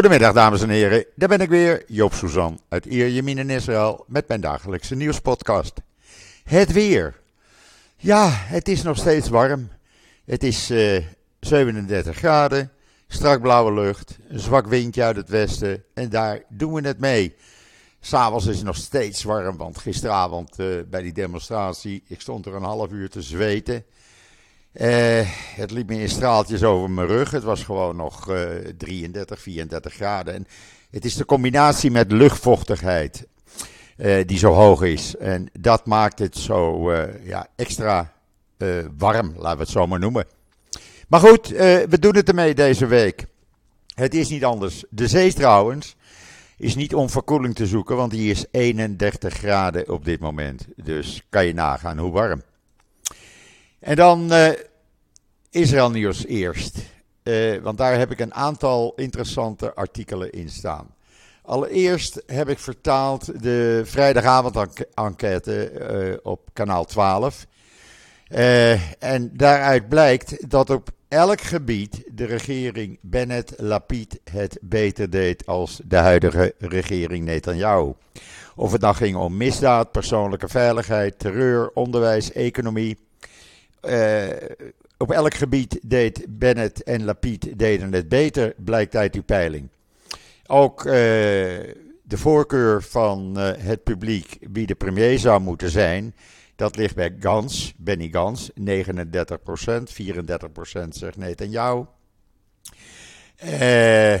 Goedemiddag dames en heren, daar ben ik weer, Joop Suzan uit Ierjemien in Israël met mijn dagelijkse nieuwspodcast. Het weer. Ja, het is nog steeds warm. Het is uh, 37 graden, strak blauwe lucht, een zwak windje uit het westen en daar doen we het mee. S'avonds is het nog steeds warm, want gisteravond uh, bij die demonstratie, ik stond er een half uur te zweten. Uh, het liep me in straaltjes over mijn rug. Het was gewoon nog uh, 33, 34 graden. En het is de combinatie met luchtvochtigheid uh, die zo hoog is. En dat maakt het zo ja, extra warm, laten we het zo maar noemen. Maar goed, we doen het ermee deze week. Het is niet anders. De zee trouwens is niet om verkoeling te zoeken, want die is 31 graden op dit moment. Dus kan je nagaan hoe warm. En dan Israël nieuws eerst. Uh, want daar heb ik een aantal interessante artikelen in staan. Allereerst heb ik vertaald de vrijdagavond-enquête uh, op kanaal 12. en daaruit blijkt dat op elk gebied de regering Bennett-Lapid het beter deed als de huidige regering Netanyahu. Of het dan ging om misdaad, persoonlijke veiligheid, terreur, onderwijs, economie. Op elk gebied deed Bennett en Lapid deden het beter, blijkt uit die peiling. Ook uh, de voorkeur van uh, het publiek wie de premier zou moeten zijn, dat ligt bij Gans, Benny Gans, 39%, 34% zegt Netanyahu. Uh, 29%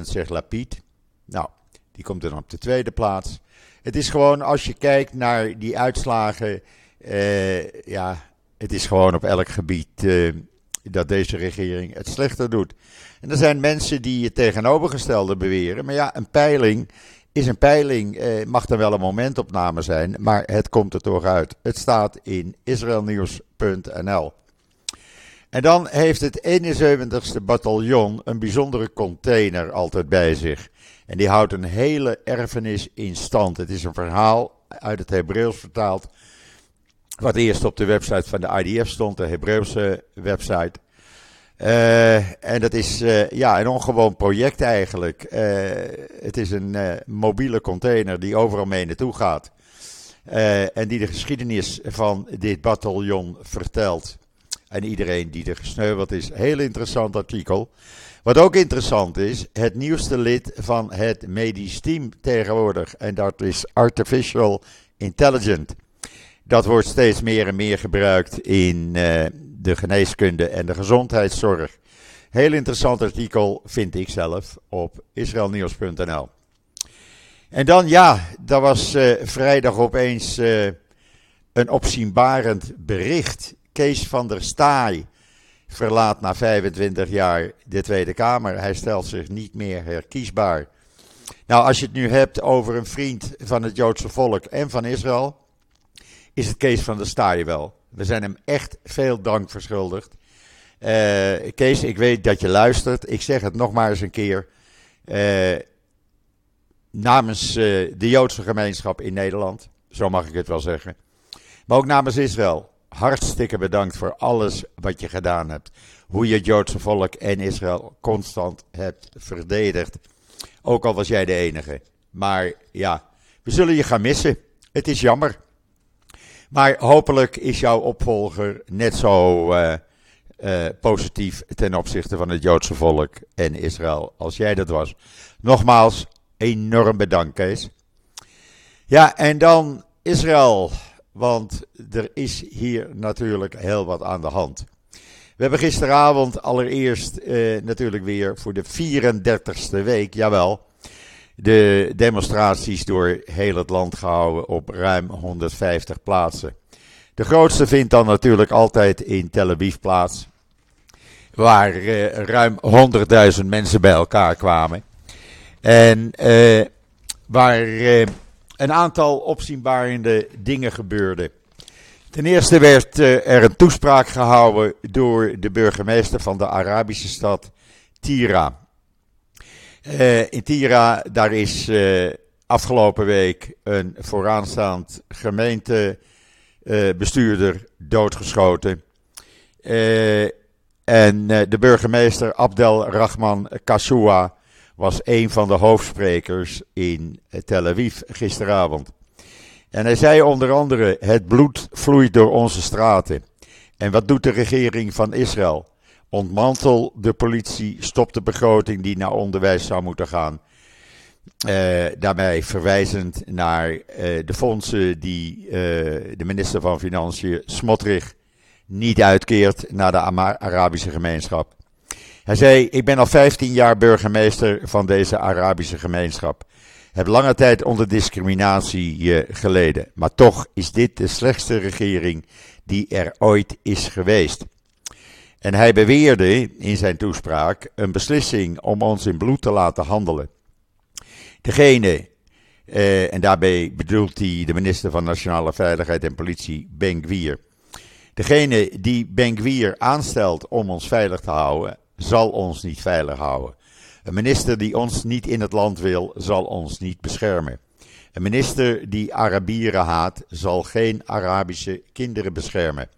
zegt Lapid. Nou, die komt dan op de tweede plaats. Het is gewoon, als je kijkt naar die uitslagen, uh, ja, het is gewoon op elk gebied uh, dat deze regering het slechter doet. En er zijn mensen die het tegenovergestelde beweren. Maar ja, een peiling is een peiling. Uh, mag er wel een momentopname zijn, maar het komt er toch uit. Het staat in israelnieuws.nl. En dan heeft het 71ste bataljon een bijzondere container altijd bij zich. En die houdt een hele erfenis in stand. Het is een verhaal uit het Hebreeuws vertaald. Wat eerst op de website van de IDF stond, de Hebreeuwse website. Uh, en dat is uh, ja, een ongewoon project eigenlijk. Uh, het is een mobiele container die overal mee naartoe gaat. en die de geschiedenis van dit bataljon vertelt. En iedereen die er gesneuveld is. Heel interessant artikel. Wat ook interessant is, het nieuwste lid van het medisch team tegenwoordig. En dat is Artificial Intelligence. Dat wordt steeds meer en meer gebruikt in uh, de geneeskunde en de gezondheidszorg. Heel interessant artikel vind ik zelf op israelnieuws.nl. En dan ja, daar was uh, vrijdag opeens uh, een opzienbarend bericht. Kees van der Staaij verlaat na 25 jaar de Tweede Kamer. Hij stelt zich niet meer herkiesbaar. Nou, als je het nu hebt over een vriend van het Joodse volk en van Israël, is het Kees van der Staaij wel. We zijn hem echt veel dank verschuldigd. Uh, Kees, ik weet dat je luistert. Ik zeg het nog maar eens een keer. Uh, namens uh, de Joodse gemeenschap in Nederland, zo mag ik het wel zeggen. Maar ook namens Israël. Hartstikke bedankt voor alles wat je gedaan hebt. Hoe je het Joodse volk en Israël constant hebt verdedigd. Ook al was jij de enige. Maar ja, we zullen je gaan missen. Het is jammer. Maar hopelijk is jouw opvolger net zo uh, uh, positief ten opzichte van het Joodse volk en Israël als jij dat was. Nogmaals, enorm bedankt, Kees. Ja, en dan Israël, want er is hier natuurlijk heel wat aan de hand. We hebben gisteravond allereerst uh, natuurlijk weer voor de 34ste week, jawel, de demonstraties door heel het land gehouden op ruim 150 plaatsen. De grootste vindt dan natuurlijk altijd in Tel Aviv plaats, waar uh, ruim 100.000 mensen bij elkaar kwamen. En uh, waar uh, een aantal opzienbarende dingen gebeurden. Ten eerste werd er een toespraak gehouden door de burgemeester van de Arabische stad Tira. Uh, in Tira, daar is uh, afgelopen week een vooraanstaand gemeentebestuurder uh, doodgeschoten. En de burgemeester Abdel Rahman Kassoua was een van de hoofdsprekers in Tel Aviv gisteravond. En hij zei onder andere: Het bloed vloeit door onze straten. En wat doet de regering van Israël? Ontmantel de politie, stop de begroting die naar onderwijs zou moeten gaan. Uh, daarbij verwijzend naar uh, de fondsen die uh, de minister van Financiën, Smotrich, niet uitkeert naar de Arabische gemeenschap. Hij zei: Ik ben al 15 jaar burgemeester van deze Arabische gemeenschap. Heb lange tijd onder discriminatie geleden. Maar toch is dit de slechtste regering die er ooit is geweest. En hij beweerde in zijn toespraak een beslissing om ons in bloed te laten handelen. Degene, eh, en daarbij bedoelt hij de minister van Nationale Veiligheid en Politie, Ben Gwier. Degene die Ben Gwier aanstelt om ons veilig te houden, zal ons niet veilig houden. Een minister die ons niet in het land wil, zal ons niet beschermen. Een minister die Arabieren haat, zal geen Arabische kinderen beschermen.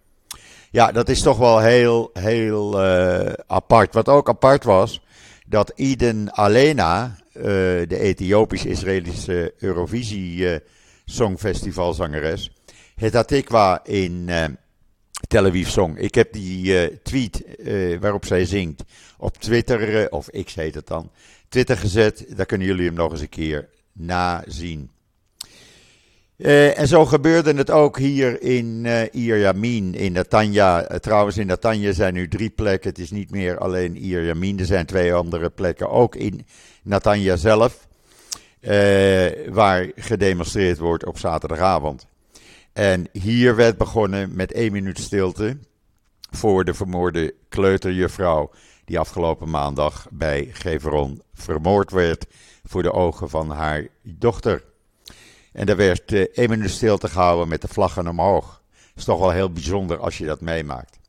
Ja, dat is toch wel heel, heel uh, apart. Wat ook apart was, dat Iden Alena, uh, de Ethiopisch-Israëlische Eurovisie uh, Songfestivalzangeres, het Atikwa in Tel Aviv zong. Ik heb die tweet waarop zij zingt op Twitter, of X heet het dan, Twitter gezet. Daar kunnen jullie hem nog eens een keer nazien. Uh, en zo gebeurde het ook hier in uh, Ierjamin, in Natanja. Uh, trouwens, in Natanja zijn nu drie plekken. Het is niet meer alleen Ierjamin. Er zijn twee andere plekken, ook in Natanja zelf, waar gedemonstreerd wordt op zaterdagavond. En hier werd begonnen met één minuut stilte voor de vermoorde kleuterjuffrouw die afgelopen maandag bij Geveron vermoord werd voor de ogen van haar dochter. En daar werd uh, één minuut stilte gehouden met de vlaggen omhoog. Dat is toch wel heel bijzonder als je dat meemaakt.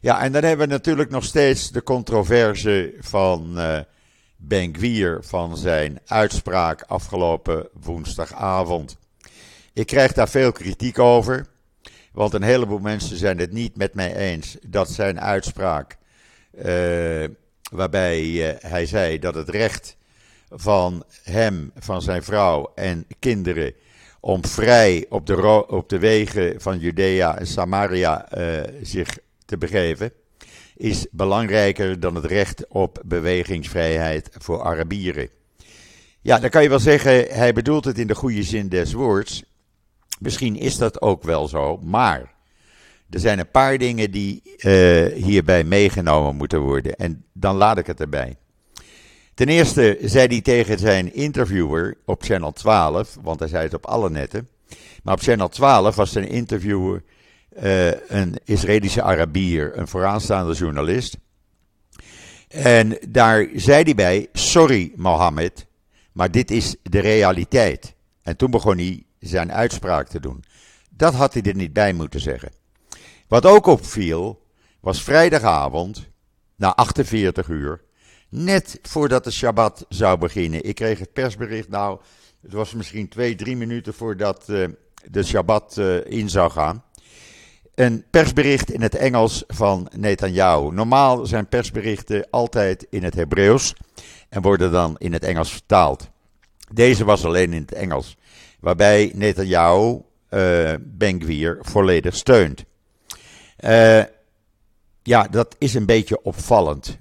Ja, en dan hebben we natuurlijk nog steeds de controverse van uh, Ben Gwier van zijn uitspraak afgelopen woensdagavond. Ik krijg daar veel kritiek over, want een heleboel mensen zijn het niet met mij eens dat zijn uitspraak, uh, waarbij hij zei dat het recht van hem, van zijn vrouw en kinderen om vrij op de, op de wegen van Judea en Samaria uh, zich te begeven, is belangrijker dan het recht op bewegingsvrijheid voor Arabieren. Ja, dan kan je wel zeggen, hij bedoelt het in de goede zin des woords. Misschien is dat ook wel zo, maar er zijn een paar dingen die uh, hierbij meegenomen moeten worden. En dan laat ik het erbij. Ten eerste zei hij tegen zijn interviewer op Channel 12, want hij zei het op alle netten. Maar op Channel 12 was zijn interviewer uh, een Israëlische Arabier, een vooraanstaande journalist. En daar zei hij bij: Sorry, Mohammed, maar dit is de realiteit. En toen begon hij zijn uitspraak te doen. Dat had hij er niet bij moeten zeggen. Wat ook opviel, was vrijdagavond, na 48 uur, Net voordat de Shabbat zou beginnen. Ik kreeg het persbericht, nou, het was misschien twee, drie minuten voordat uh, de Shabbat uh, in zou gaan. Een persbericht in het Engels van Netanyahu. Normaal zijn persberichten altijd in het Hebreeuws en worden dan in het Engels vertaald. Deze was alleen in het Engels, waarbij Netanyahu uh, Ben Gvir volledig steunt. Ja, dat is een beetje opvallend.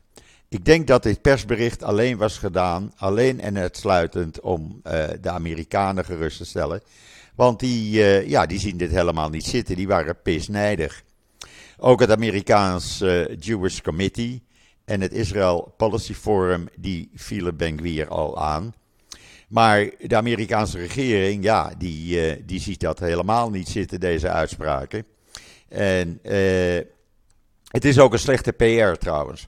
Ik denk dat dit persbericht alleen was gedaan, alleen en uitsluitend om uh, de Amerikanen gerust te stellen. Want die, uh, ja, die zien dit helemaal niet zitten, die waren pisnijdig. Ook het Amerikaans uh, Jewish Committee en het Israel Policy Forum, die vielen Ben al aan. Maar de Amerikaanse regering, ja, die, die ziet dat helemaal niet zitten, deze uitspraken. En het is ook een slechte PR trouwens.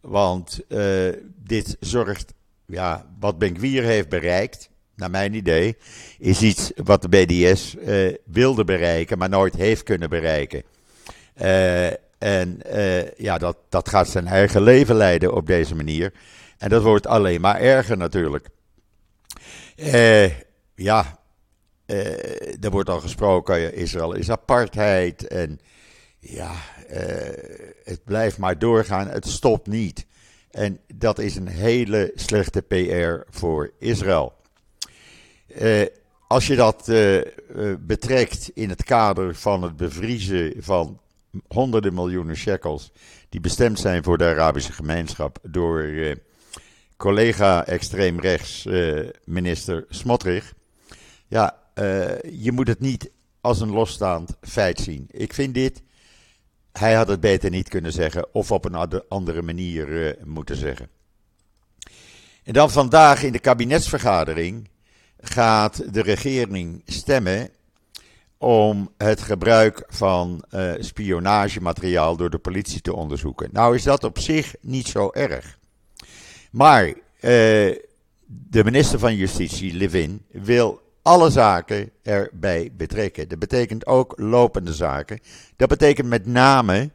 Want uh, dit zorgt, ja, wat Benkwier heeft bereikt, naar mijn idee, is iets wat de BDS eh, wilde bereiken, maar nooit heeft kunnen bereiken. Uh, en ja, dat, dat gaat zijn eigen leven leiden op deze manier. En dat wordt alleen maar erger natuurlijk. ja, er wordt al gesproken, Israël is apartheid en ja, het blijft maar doorgaan, het stopt niet. En dat is een hele slechte PR voor Israël. als je dat betrekt in het kader van het bevriezen van honderden miljoenen shekels die bestemd zijn voor de Arabische gemeenschap door collega extreem rechts minister Smotrich. Ja, je moet het niet als een losstaand feit zien. Ik vind dit, hij had het beter niet kunnen zeggen of op een andere manier moeten zeggen. En dan vandaag in de kabinetsvergadering gaat de regering stemmen om het gebruik van uh, spionagemateriaal door de politie te onderzoeken. Nou is dat op zich niet zo erg. Maar uh, de minister van Justitie, Levin, wil alle zaken erbij betrekken. Dat betekent ook lopende zaken. Dat betekent met name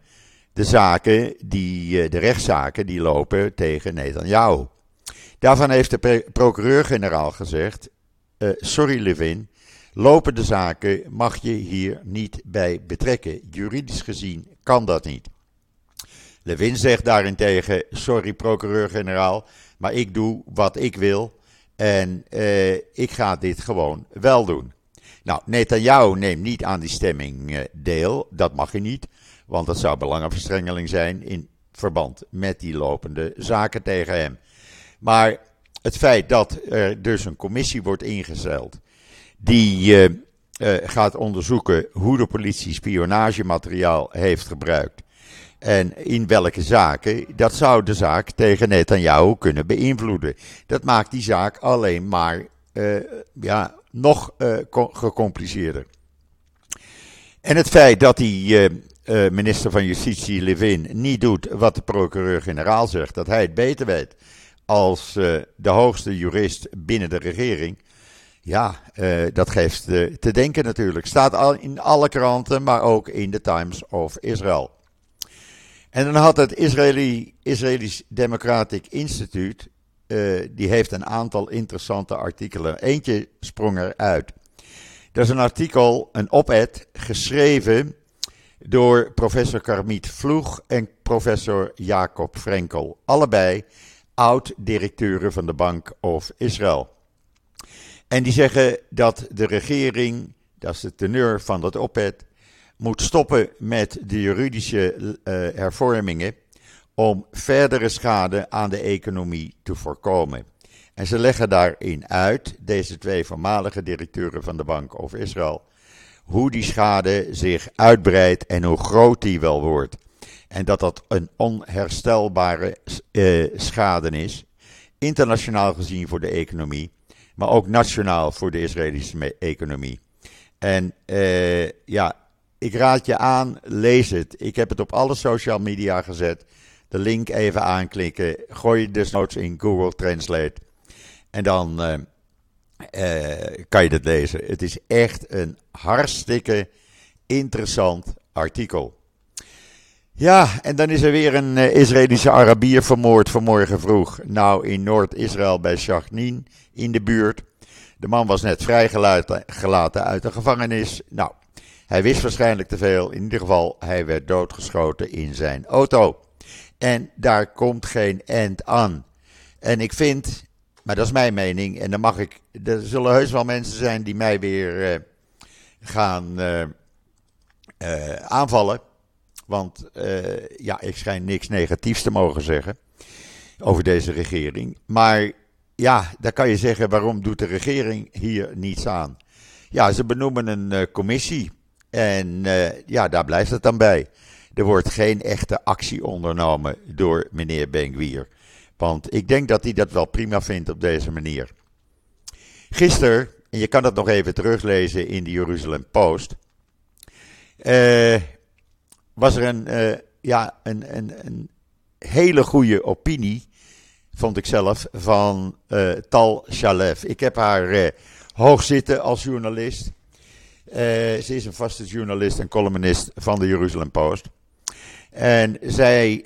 de zaken die, uh, de rechtszaken die lopen tegen Netanyahu. Daarvan heeft de procureur-generaal gezegd: Sorry, Levin, Lopende zaken mag je hier niet bij betrekken. Juridisch gezien kan dat niet. Levin zegt daarentegen: Sorry, procureur-generaal, maar ik doe wat ik wil en eh, ik ga dit gewoon wel doen. Nou, Netanyahu neemt niet aan die stemming eh, deel. Dat mag hij niet, want dat zou belangenverstrengeling zijn in verband met die lopende zaken tegen hem. Maar het feit dat er dus een commissie wordt ingesteld die uh, gaat onderzoeken hoe de politie spionagemateriaal heeft gebruikt. En in welke zaken, dat zou de zaak tegen Netanyahu kunnen beïnvloeden. Dat maakt die zaak alleen maar uh, ja, nog gecompliceerder. En het feit dat die minister van Justitie Levin niet doet wat de procureur-generaal zegt, dat hij het beter weet als de hoogste jurist binnen de regering, ja, uh, dat geeft uh, te denken natuurlijk. Staat al in alle kranten, maar ook in de Times of Israel. En dan had het Israëli, Israëlisch Democratic Instituut, uh, die heeft een aantal interessante artikelen. Eentje sprong eruit. Dat is een artikel, een op-ed, geschreven door professor Karmit Vloeg en professor Jacob Frenkel. Allebei oud-directeuren van de Bank of Israël. En die zeggen dat de regering, dat is de teneur van dat opzet, moet stoppen met de juridische uh, hervormingen om verdere schade aan de economie te voorkomen. En ze leggen daarin uit, deze twee voormalige directeuren van de Bank of Israël, hoe die schade zich uitbreidt en hoe groot die wel wordt. En dat dat een onherstelbare uh, schade is, internationaal gezien voor de economie maar ook nationaal voor de Israëlische economie. En uh, ja, ik raad je aan, lees het. Ik heb het op alle social media gezet. De link even aanklikken. Gooi je desnoods in Google Translate. En dan uh, uh, kan je het lezen. Het is echt een hartstikke interessant artikel. Ja, en dan is er weer een uh, Israëlische Arabier vermoord vanmorgen vroeg. Nou, in Noord-Israël bij Shachnin in de buurt. De man was net vrijgelaten uit de gevangenis. Nou, hij wist waarschijnlijk te veel. In ieder geval, hij werd doodgeschoten in zijn auto. En daar komt geen end aan. En ik vind, maar dat is mijn mening, en dan mag ik. Er zullen heus wel mensen zijn die mij weer uh, gaan uh, uh, aanvallen. Want ja, ik schijn niks negatiefs te mogen zeggen over deze regering. Maar ja, dan kan je zeggen, waarom doet de regering hier niets aan? Ja, ze benoemen een commissie en uh, ja, daar blijft het dan bij. Er wordt geen echte actie ondernomen door meneer Benguier. Want ik denk dat hij dat wel prima vindt op deze manier. Gisteren, en je kan dat nog even teruglezen in de Jeruzalem Post, uh, was er een, ja, een, een, hele goede opinie vond ik zelf, van Tal Shalev. Ik heb haar hoog zitten als journalist. Uh, ze is een vaste journalist en columnist van de Jeruzalem Post. En zij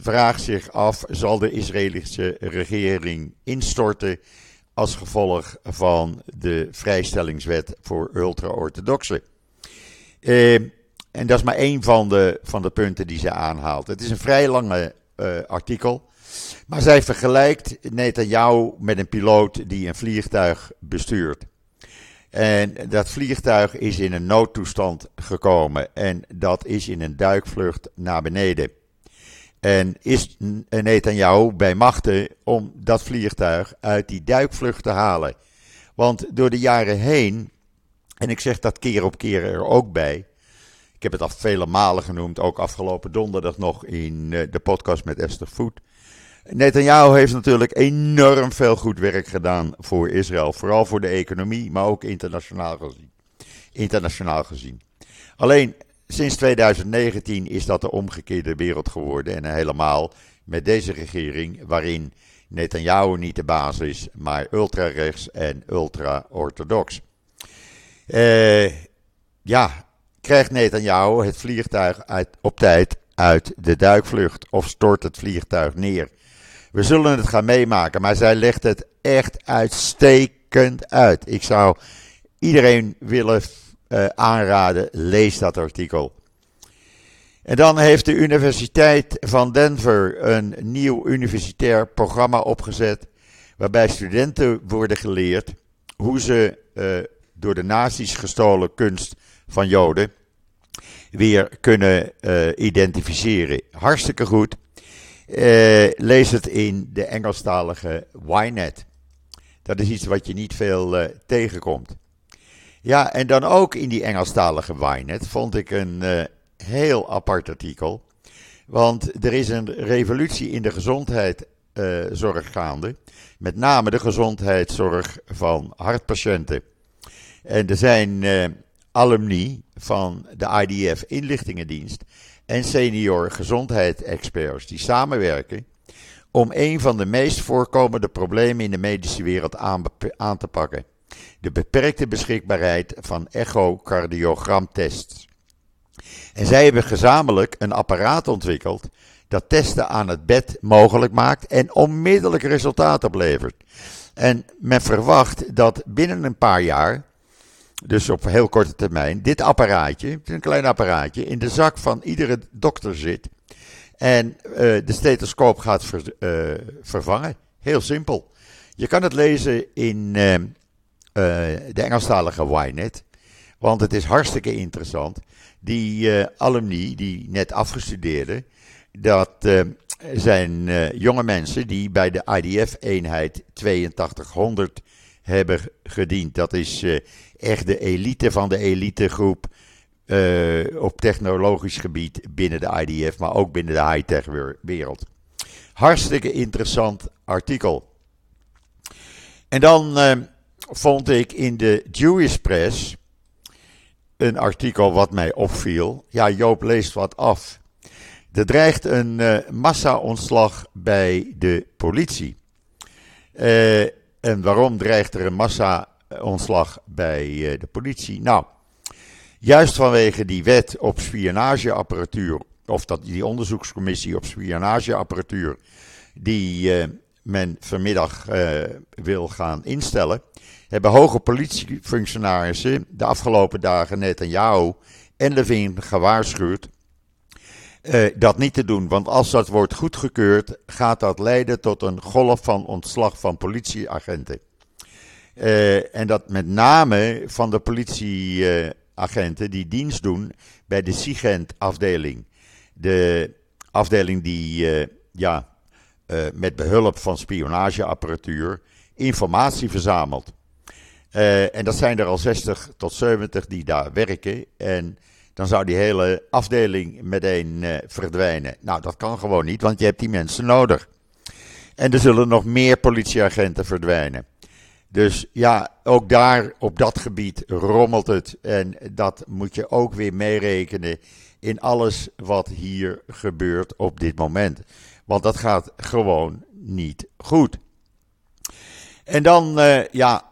vraagt zich af: zal de Israëlische regering instorten als gevolg van de vrijstellingswet voor ultra-orthodoxen? en dat is maar één van de, van de punten die ze aanhaalt. Het is een vrij lange uh, artikel. Maar zij vergelijkt Netanyahu met een piloot die een vliegtuig bestuurt. En dat vliegtuig is in een noodtoestand gekomen. En dat is in een duikvlucht naar beneden. En is Netanyahu bij machten om dat vliegtuig uit die duikvlucht te halen. Want door de jaren heen, en ik zeg dat keer op keer er ook bij. Ik heb het al vele malen genoemd, ook afgelopen donderdag nog in eh, de podcast met Esther Foot. Netanyahu heeft natuurlijk enorm veel goed werk gedaan voor Israël. Vooral voor de economie, maar ook internationaal gezien. Internationaal gezien. Alleen sinds 2019 is dat de omgekeerde wereld geworden. En helemaal met deze regering, waarin Netanyahu niet de baas is, maar ultra-rechts en ultra-orthodox. Uh, ja, krijgt Netanyahu het vliegtuig op tijd uit de duikvlucht of stort het vliegtuig neer? We zullen het gaan meemaken, maar zij legt het echt uitstekend uit. Ik zou iedereen willen uh, aanraden, lees dat artikel. En dan heeft de Universiteit van Denver een nieuw universitair programma opgezet. Waarbij studenten worden geleerd hoe ze uh, door de nazi's gestolen kunst van Joden weer kunnen uh, identificeren. Hartstikke goed. Uh, lees het in de Engelstalige Ynet. Dat is iets wat je niet veel uh, tegenkomt. Ja, en dan ook in die Engelstalige Ynet vond ik een uh, heel apart artikel. Want er is een revolutie in de gezondheidszorg gaande. Met name de gezondheidszorg van hartpatiënten. En er zijn alumni van de IDF Inlichtingendienst en senior gezondheidsexperts die samenwerken om een van de meest voorkomende problemen in de medische wereld aan, aan te pakken. De beperkte beschikbaarheid van echocardiogramtests. En zij hebben gezamenlijk een apparaat ontwikkeld dat testen aan het bed mogelijk maakt en onmiddellijk resultaat oplevert. En men verwacht dat binnen een paar jaar dus op heel korte termijn, dit apparaatje, een klein apparaatje, in de zak van iedere dokter zit. En uh, de stethoscoop gaat uh, vervangen. Heel simpel. Je kan het lezen in uh, de Engelstalige Ynet. Want het is hartstikke interessant. Die alumni, die net afgestudeerden, dat zijn jonge mensen die bij de IDF-eenheid 8200 hebben gediend. Dat is echt de elite van de elitegroep uh, op technologisch gebied binnen de IDF, maar ook binnen de high-tech wereld. Hartstikke interessant artikel. En dan uh, vond ik in de Jewish Press een artikel wat mij opviel. Ja, Joop leest wat af. Er dreigt een uh, massa-ontslag bij de politie. en waarom dreigt er een massa ontslag bij eh, de politie. Nou, juist vanwege die wet op spionageapparatuur, of dat, die onderzoekscommissie op spionageapparatuur, die uh, men vanmiddag wil gaan instellen, hebben hoge politiefunctionarissen de afgelopen dagen net aan jou en Levin gewaarschuwd uh, dat niet te doen. Want als dat wordt goedgekeurd, gaat dat leiden tot een golf van ontslag van politieagenten. Uh, en dat met name van de politieagenten die dienst doen bij de SIGENT-afdeling. De afdeling die uh, ja, uh, met behulp van spionageapparatuur informatie verzamelt. en dat zijn er al 60 tot 70 die daar werken. En dan zou die hele afdeling meteen verdwijnen. Nou, dat kan gewoon niet, want je hebt die mensen nodig. En er zullen nog meer politieagenten verdwijnen. Dus ja, ook daar op dat gebied rommelt het. En dat moet je ook weer meerekenen in alles wat hier gebeurt op dit moment. Want dat gaat gewoon niet goed. En dan, uh, ja,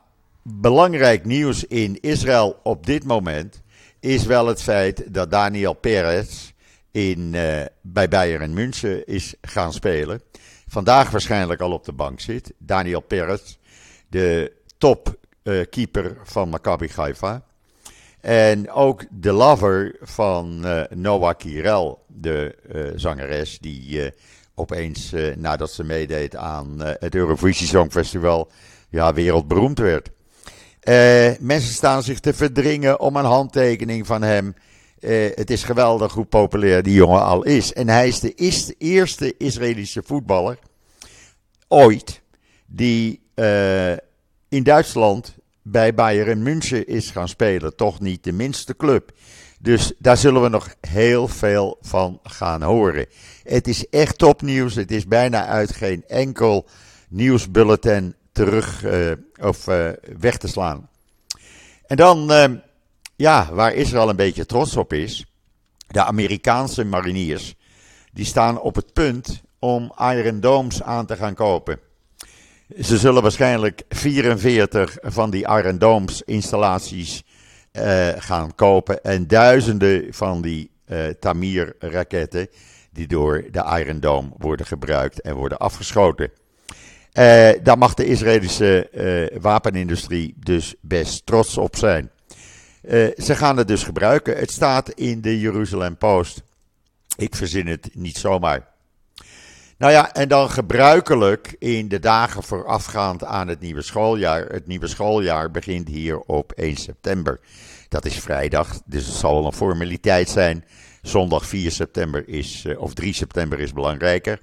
belangrijk nieuws in Israël op dit moment is wel het feit dat Daniel Perez in, uh, bij Bayern München is gaan spelen. Vandaag waarschijnlijk al op de bank zit. Daniel Perez de topkeeper uh, van Maccabi Haifa. En ook de lover van Noah Kirel, de zangeres, die opeens nadat ze meedeed aan het Eurovisie Songfestival, ja, wereldberoemd werd. mensen staan zich te verdringen om een handtekening van hem. het is geweldig hoe populair die jongen al is. En hij is de eerste Israëlische voetballer ooit die in Duitsland bij Bayern München is gaan spelen. Toch niet de minste club. Dus daar zullen we nog heel veel van gaan horen. Het is echt topnieuws. Het is bijna uit geen enkel nieuwsbulletin terug uh, of uh, weg te slaan. En dan, ja, waar Israël een beetje trots op is. De Amerikaanse mariniers. Die staan op het punt om Iron Domes aan te gaan kopen. Ze zullen waarschijnlijk 44 van die Iron Domes installaties uh, gaan kopen. En duizenden van die uh, Tamir raketten die door de Iron Dome worden gebruikt en worden afgeschoten. Uh, daar mag de Israëlische wapenindustrie dus best trots op zijn. ze gaan het dus gebruiken. Het staat in de Jeruzalem Post. Ik verzin het niet zomaar. Nou ja, en dan gebruikelijk in de dagen voorafgaand aan het nieuwe schooljaar. Het nieuwe schooljaar begint hier op 1 september. Dat is vrijdag, dus het zal wel een formaliteit zijn. Zondag 4 september is, eh, of 3 september is belangrijker.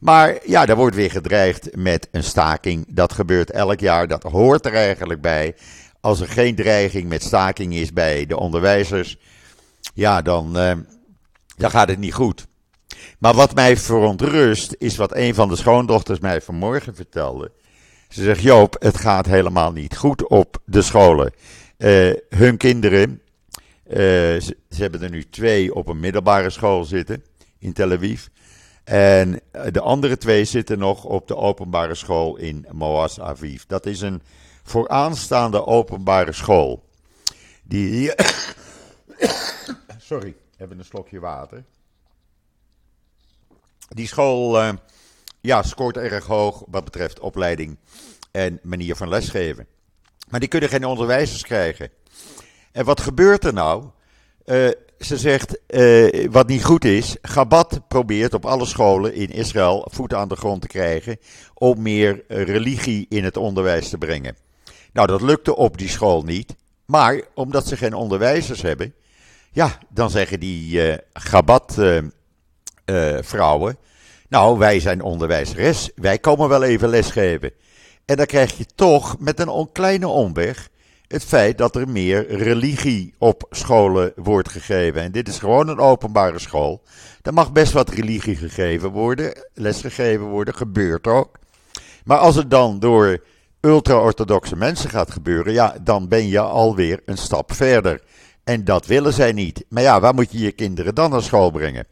Maar ja, daar wordt weer gedreigd met een staking. Dat gebeurt elk jaar, dat hoort er eigenlijk bij. Als er geen dreiging met staking is bij de onderwijzers, ja, dan, uh, dan gaat het niet goed. Maar wat mij verontrust is wat een van de schoondochters mij vanmorgen vertelde. Ze zegt: Joop, het gaat helemaal niet goed op de scholen. Uh, hun kinderen, uh, ze, ze, hebben er nu twee op een middelbare school zitten in Tel Aviv. En de andere twee zitten nog op de openbare school in Moaz Aviv. Dat is een vooraanstaande openbare school. Die. Sorry, hebben een slokje water. Die school uh, ja, scoort erg hoog wat betreft opleiding en manier van lesgeven. Maar die kunnen geen onderwijzers krijgen. En wat gebeurt er nou? Uh, ze zegt, uh, wat niet goed is, Gabat probeert op alle scholen in Israël voet aan de grond te krijgen om meer religie in het onderwijs te brengen. Nou, dat lukte op die school niet, maar omdat ze geen onderwijzers hebben, ja, dan zeggen die uh, Gabat uh, vrouwen. Nou, wij zijn onderwijzeres, wij komen wel even lesgeven. En dan krijg je toch met een kleine omweg het feit dat er meer religie op scholen wordt gegeven. En dit is gewoon een openbare school. Er mag best wat religie gegeven worden, lesgegeven worden, gebeurt ook. Maar als het dan door ultra-orthodoxe mensen gaat gebeuren, ja, dan ben je alweer een stap verder. En dat willen zij niet. Maar ja, waar moet je je kinderen dan naar school brengen?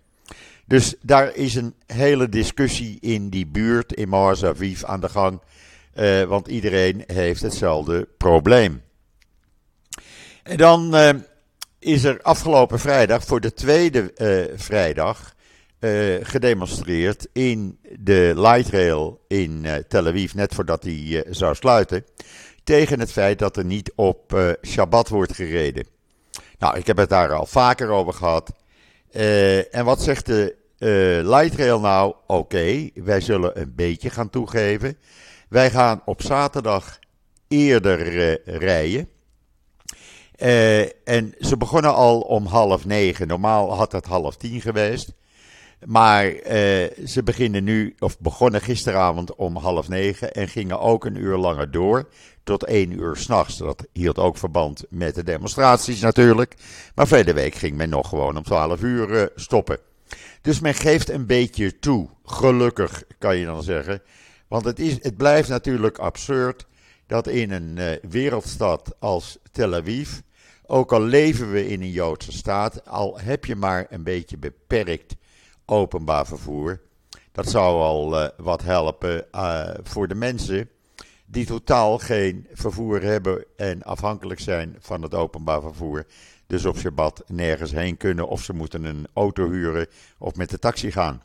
Dus daar is een hele discussie in die buurt, in Mars aan de gang. Uh, want iedereen heeft hetzelfde probleem. En dan uh, is er afgelopen vrijdag, voor de tweede uh, vrijdag, gedemonstreerd in de light rail in Tel Aviv, net voordat hij zou sluiten. Tegen het feit dat er niet op Shabbat wordt gereden. Nou, ik heb het daar al vaker over gehad. Uh, en wat zegt de uh, Light Rail nou? Oké, wij zullen een beetje gaan toegeven. Wij gaan op zaterdag eerder uh, rijden. en ze begonnen al om half negen. Normaal had het half tien geweest. Maar ze beginnen nu, of begonnen gisteravond om half negen en gingen ook een uur langer door tot één uur s'nachts. Dat hield ook verband met de demonstraties natuurlijk. Maar verleden week ging men nog gewoon om 12 uur uh, stoppen. Dus men geeft een beetje toe. Gelukkig kan je dan zeggen. Want het, is, het blijft natuurlijk absurd dat in een uh, wereldstad als Tel Aviv. Ook al leven we in een Joodse staat, al heb je maar een beetje beperkt openbaar vervoer. Dat zou al uh, wat helpen voor de mensen die totaal geen vervoer hebben en afhankelijk zijn van het openbaar vervoer. Dus op Shabbat nergens heen kunnen of ze moeten een auto huren of met de taxi gaan.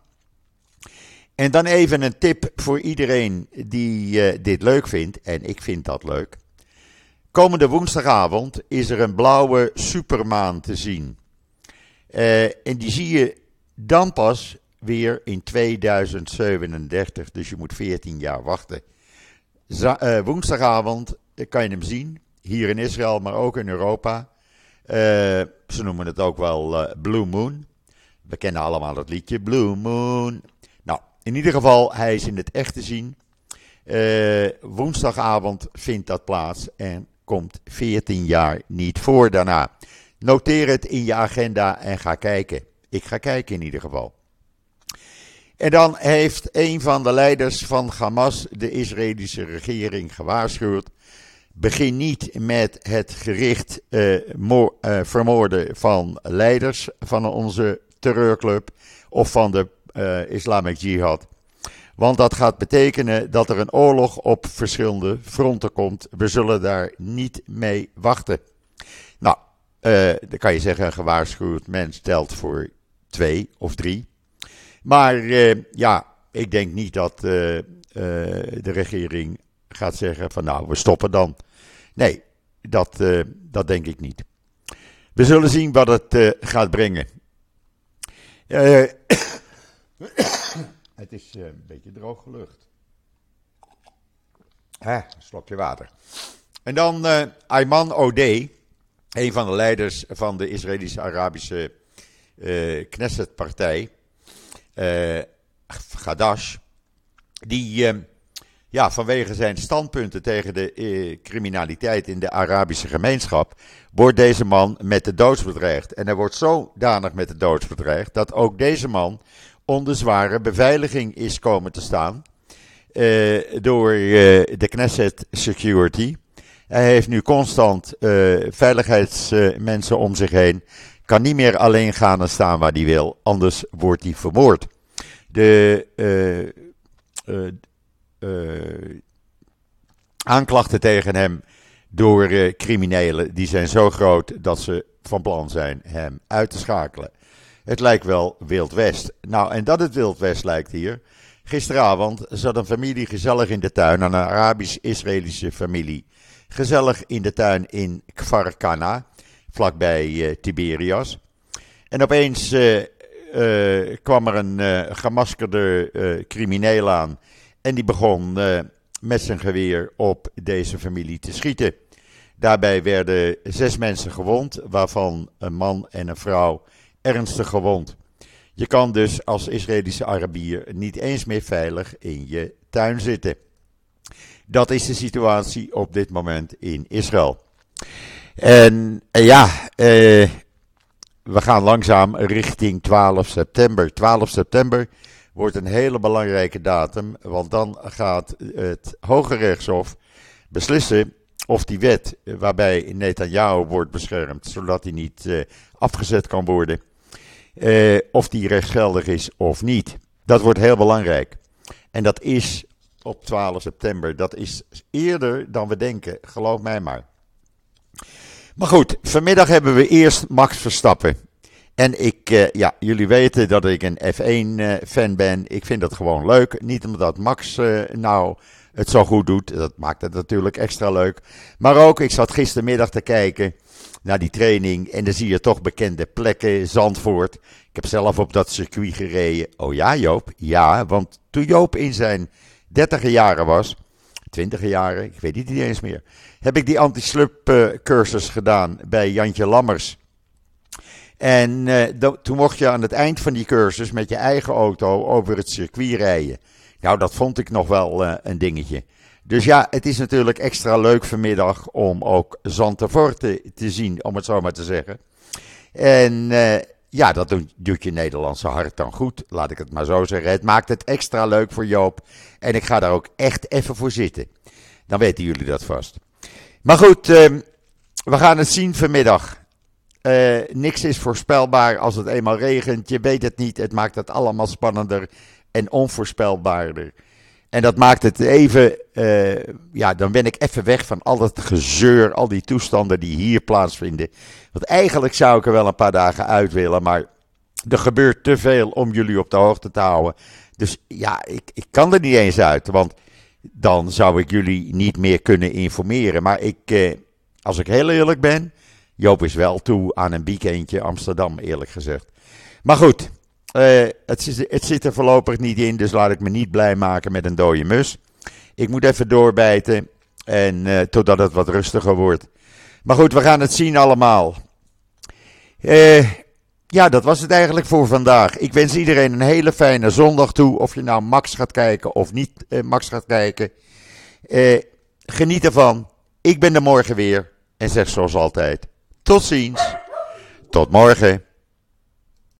En dan even een tip voor iedereen die uh, dit leuk vindt, en ik vind dat leuk. komende woensdagavond is er een blauwe supermaan te zien. Uh, en die zie je dan pas weer in 2037. Dus je moet 14 jaar wachten. Uh, woensdagavond kan je hem zien. Hier in Israël, maar ook in Europa. Uh, ze noemen het ook wel Blue Moon. We kennen allemaal dat liedje Blue Moon. Nou, in ieder geval, hij is in het echt te zien. woensdagavond vindt dat plaats en komt 14 jaar niet voor daarna. Noteer het in je agenda en ga kijken. Ik ga kijken in ieder geval. En dan heeft een van de leiders van Hamas de Israëlische regering gewaarschuwd. Begin niet met het gericht uh, vermoorden van leiders van onze terreurclub of van de uh, Islamic Jihad. Want dat gaat betekenen dat er een oorlog op verschillende fronten komt. We zullen daar niet mee wachten. Nou, dan kan je zeggen, een gewaarschuwd mens telt voor twee of drie. Maar uh, ja, ik denk niet dat uh, de regering gaat zeggen van nou, we stoppen dan. Nee, dat, dat denk ik niet. We zullen zien wat het gaat brengen. Het is eh, een beetje droge lucht. Hè, een slokje water. En dan Ayman Odeh, een van de leiders van de Israëlische Arabische uh, Knesset-partij, Gadash, die ja, vanwege zijn standpunten tegen de criminaliteit in de Arabische gemeenschap, wordt deze man met de dood bedreigd. En hij wordt zodanig met de dood bedreigd dat ook deze man onder zware beveiliging is komen te staan uh, door de Knesset Security. Hij heeft nu constant veiligheidsmensen om zich heen. Kan niet meer alleen gaan en staan waar hij wil, anders wordt hij vermoord. De aanklachten tegen hem door criminelen die zijn zo groot dat ze van plan zijn hem uit te schakelen. Het lijkt wel Wild West. Nou, en dat het Wild West lijkt hier. Gisteravond zat een familie gezellig in de tuin, een Arabisch-Israëlische familie. Gezellig in de tuin in Kfar Kana, vlakbij uh, Tiberias. En opeens uh, uh, kwam er een gemaskerde crimineel aan. En die begon met zijn geweer op deze familie te schieten. Daarbij werden zes mensen gewond, waarvan een man en een vrouw ernstig gewond. Je kan dus als Israëlische Arabier niet eens meer veilig in je tuin zitten. Dat is de situatie op dit moment in Israël. En eh, ja, eh, we gaan langzaam richting 12 september. 12 september wordt een hele belangrijke datum, want dan gaat het Hoge Rechtshof beslissen of die wet waarbij Netanyahu wordt beschermd, zodat hij niet uh, afgezet kan worden, of die rechtsgeldig is of niet. Dat wordt heel belangrijk. En dat is op 12 september. Dat is eerder dan we denken, geloof mij maar. Maar goed, vanmiddag hebben we eerst Max Verstappen. En ik, uh, ja, jullie weten dat ik een F1-fan uh, ben. Ik vind dat gewoon leuk. Niet omdat Max uh, nou het zo goed doet. Dat maakt het natuurlijk extra leuk. Maar ook, ik zat gistermiddag te kijken naar die training. En dan zie je toch bekende plekken, Zandvoort. Ik heb zelf op dat circuit gereden. Oh ja, Joop? Ja, want toen Joop in zijn dertiger jaren was, twintiger jaren, ik weet het niet eens meer, heb ik die anti-slup uh, cursus gedaan bij Jantje Lammers. En uh, toen mocht je aan het eind van die cursus met je eigen auto over het circuit rijden. Nou, dat vond ik nog wel uh, een dingetje. Dus ja, het is natuurlijk extra leuk vanmiddag om ook Zantevorte te zien, om het zo maar te zeggen. En ja, dat doet, doet, je Nederlandse hart dan goed, laat ik het maar zo zeggen. Het maakt het extra leuk voor Joop. En ik ga daar ook echt even voor zitten. Dan weten jullie dat vast. Maar goed, uh, we gaan het zien vanmiddag. Uh, niks is voorspelbaar als het eenmaal regent. Je weet het niet. Het maakt het allemaal spannender en onvoorspelbaarder. En dat maakt het even, uh, ja, dan ben ik even weg van al dat gezeur, al die toestanden die hier plaatsvinden. Want eigenlijk zou ik er wel een paar dagen uit willen, maar er gebeurt te veel om jullie op de hoogte te houden. Dus ja, ik, ik kan er niet eens uit, want dan zou ik jullie niet meer kunnen informeren. Maar ik, uh, als ik heel eerlijk ben, Joop is wel toe aan een weekendje Amsterdam, eerlijk gezegd. Maar goed, uh, het, zit, het zit er voorlopig niet in, dus laat ik me niet blij maken met een dode mus. Ik moet even doorbijten en uh, totdat het wat rustiger wordt. Maar goed, we gaan het zien allemaal. Uh, ja, dat was het eigenlijk voor vandaag. Ik wens iedereen een hele fijne zondag toe. Of je nou Max gaat kijken of niet uh, Max gaat kijken. Uh, geniet ervan. Ik ben er morgen weer. En zeg zoals altijd: tot ziens. Tot morgen.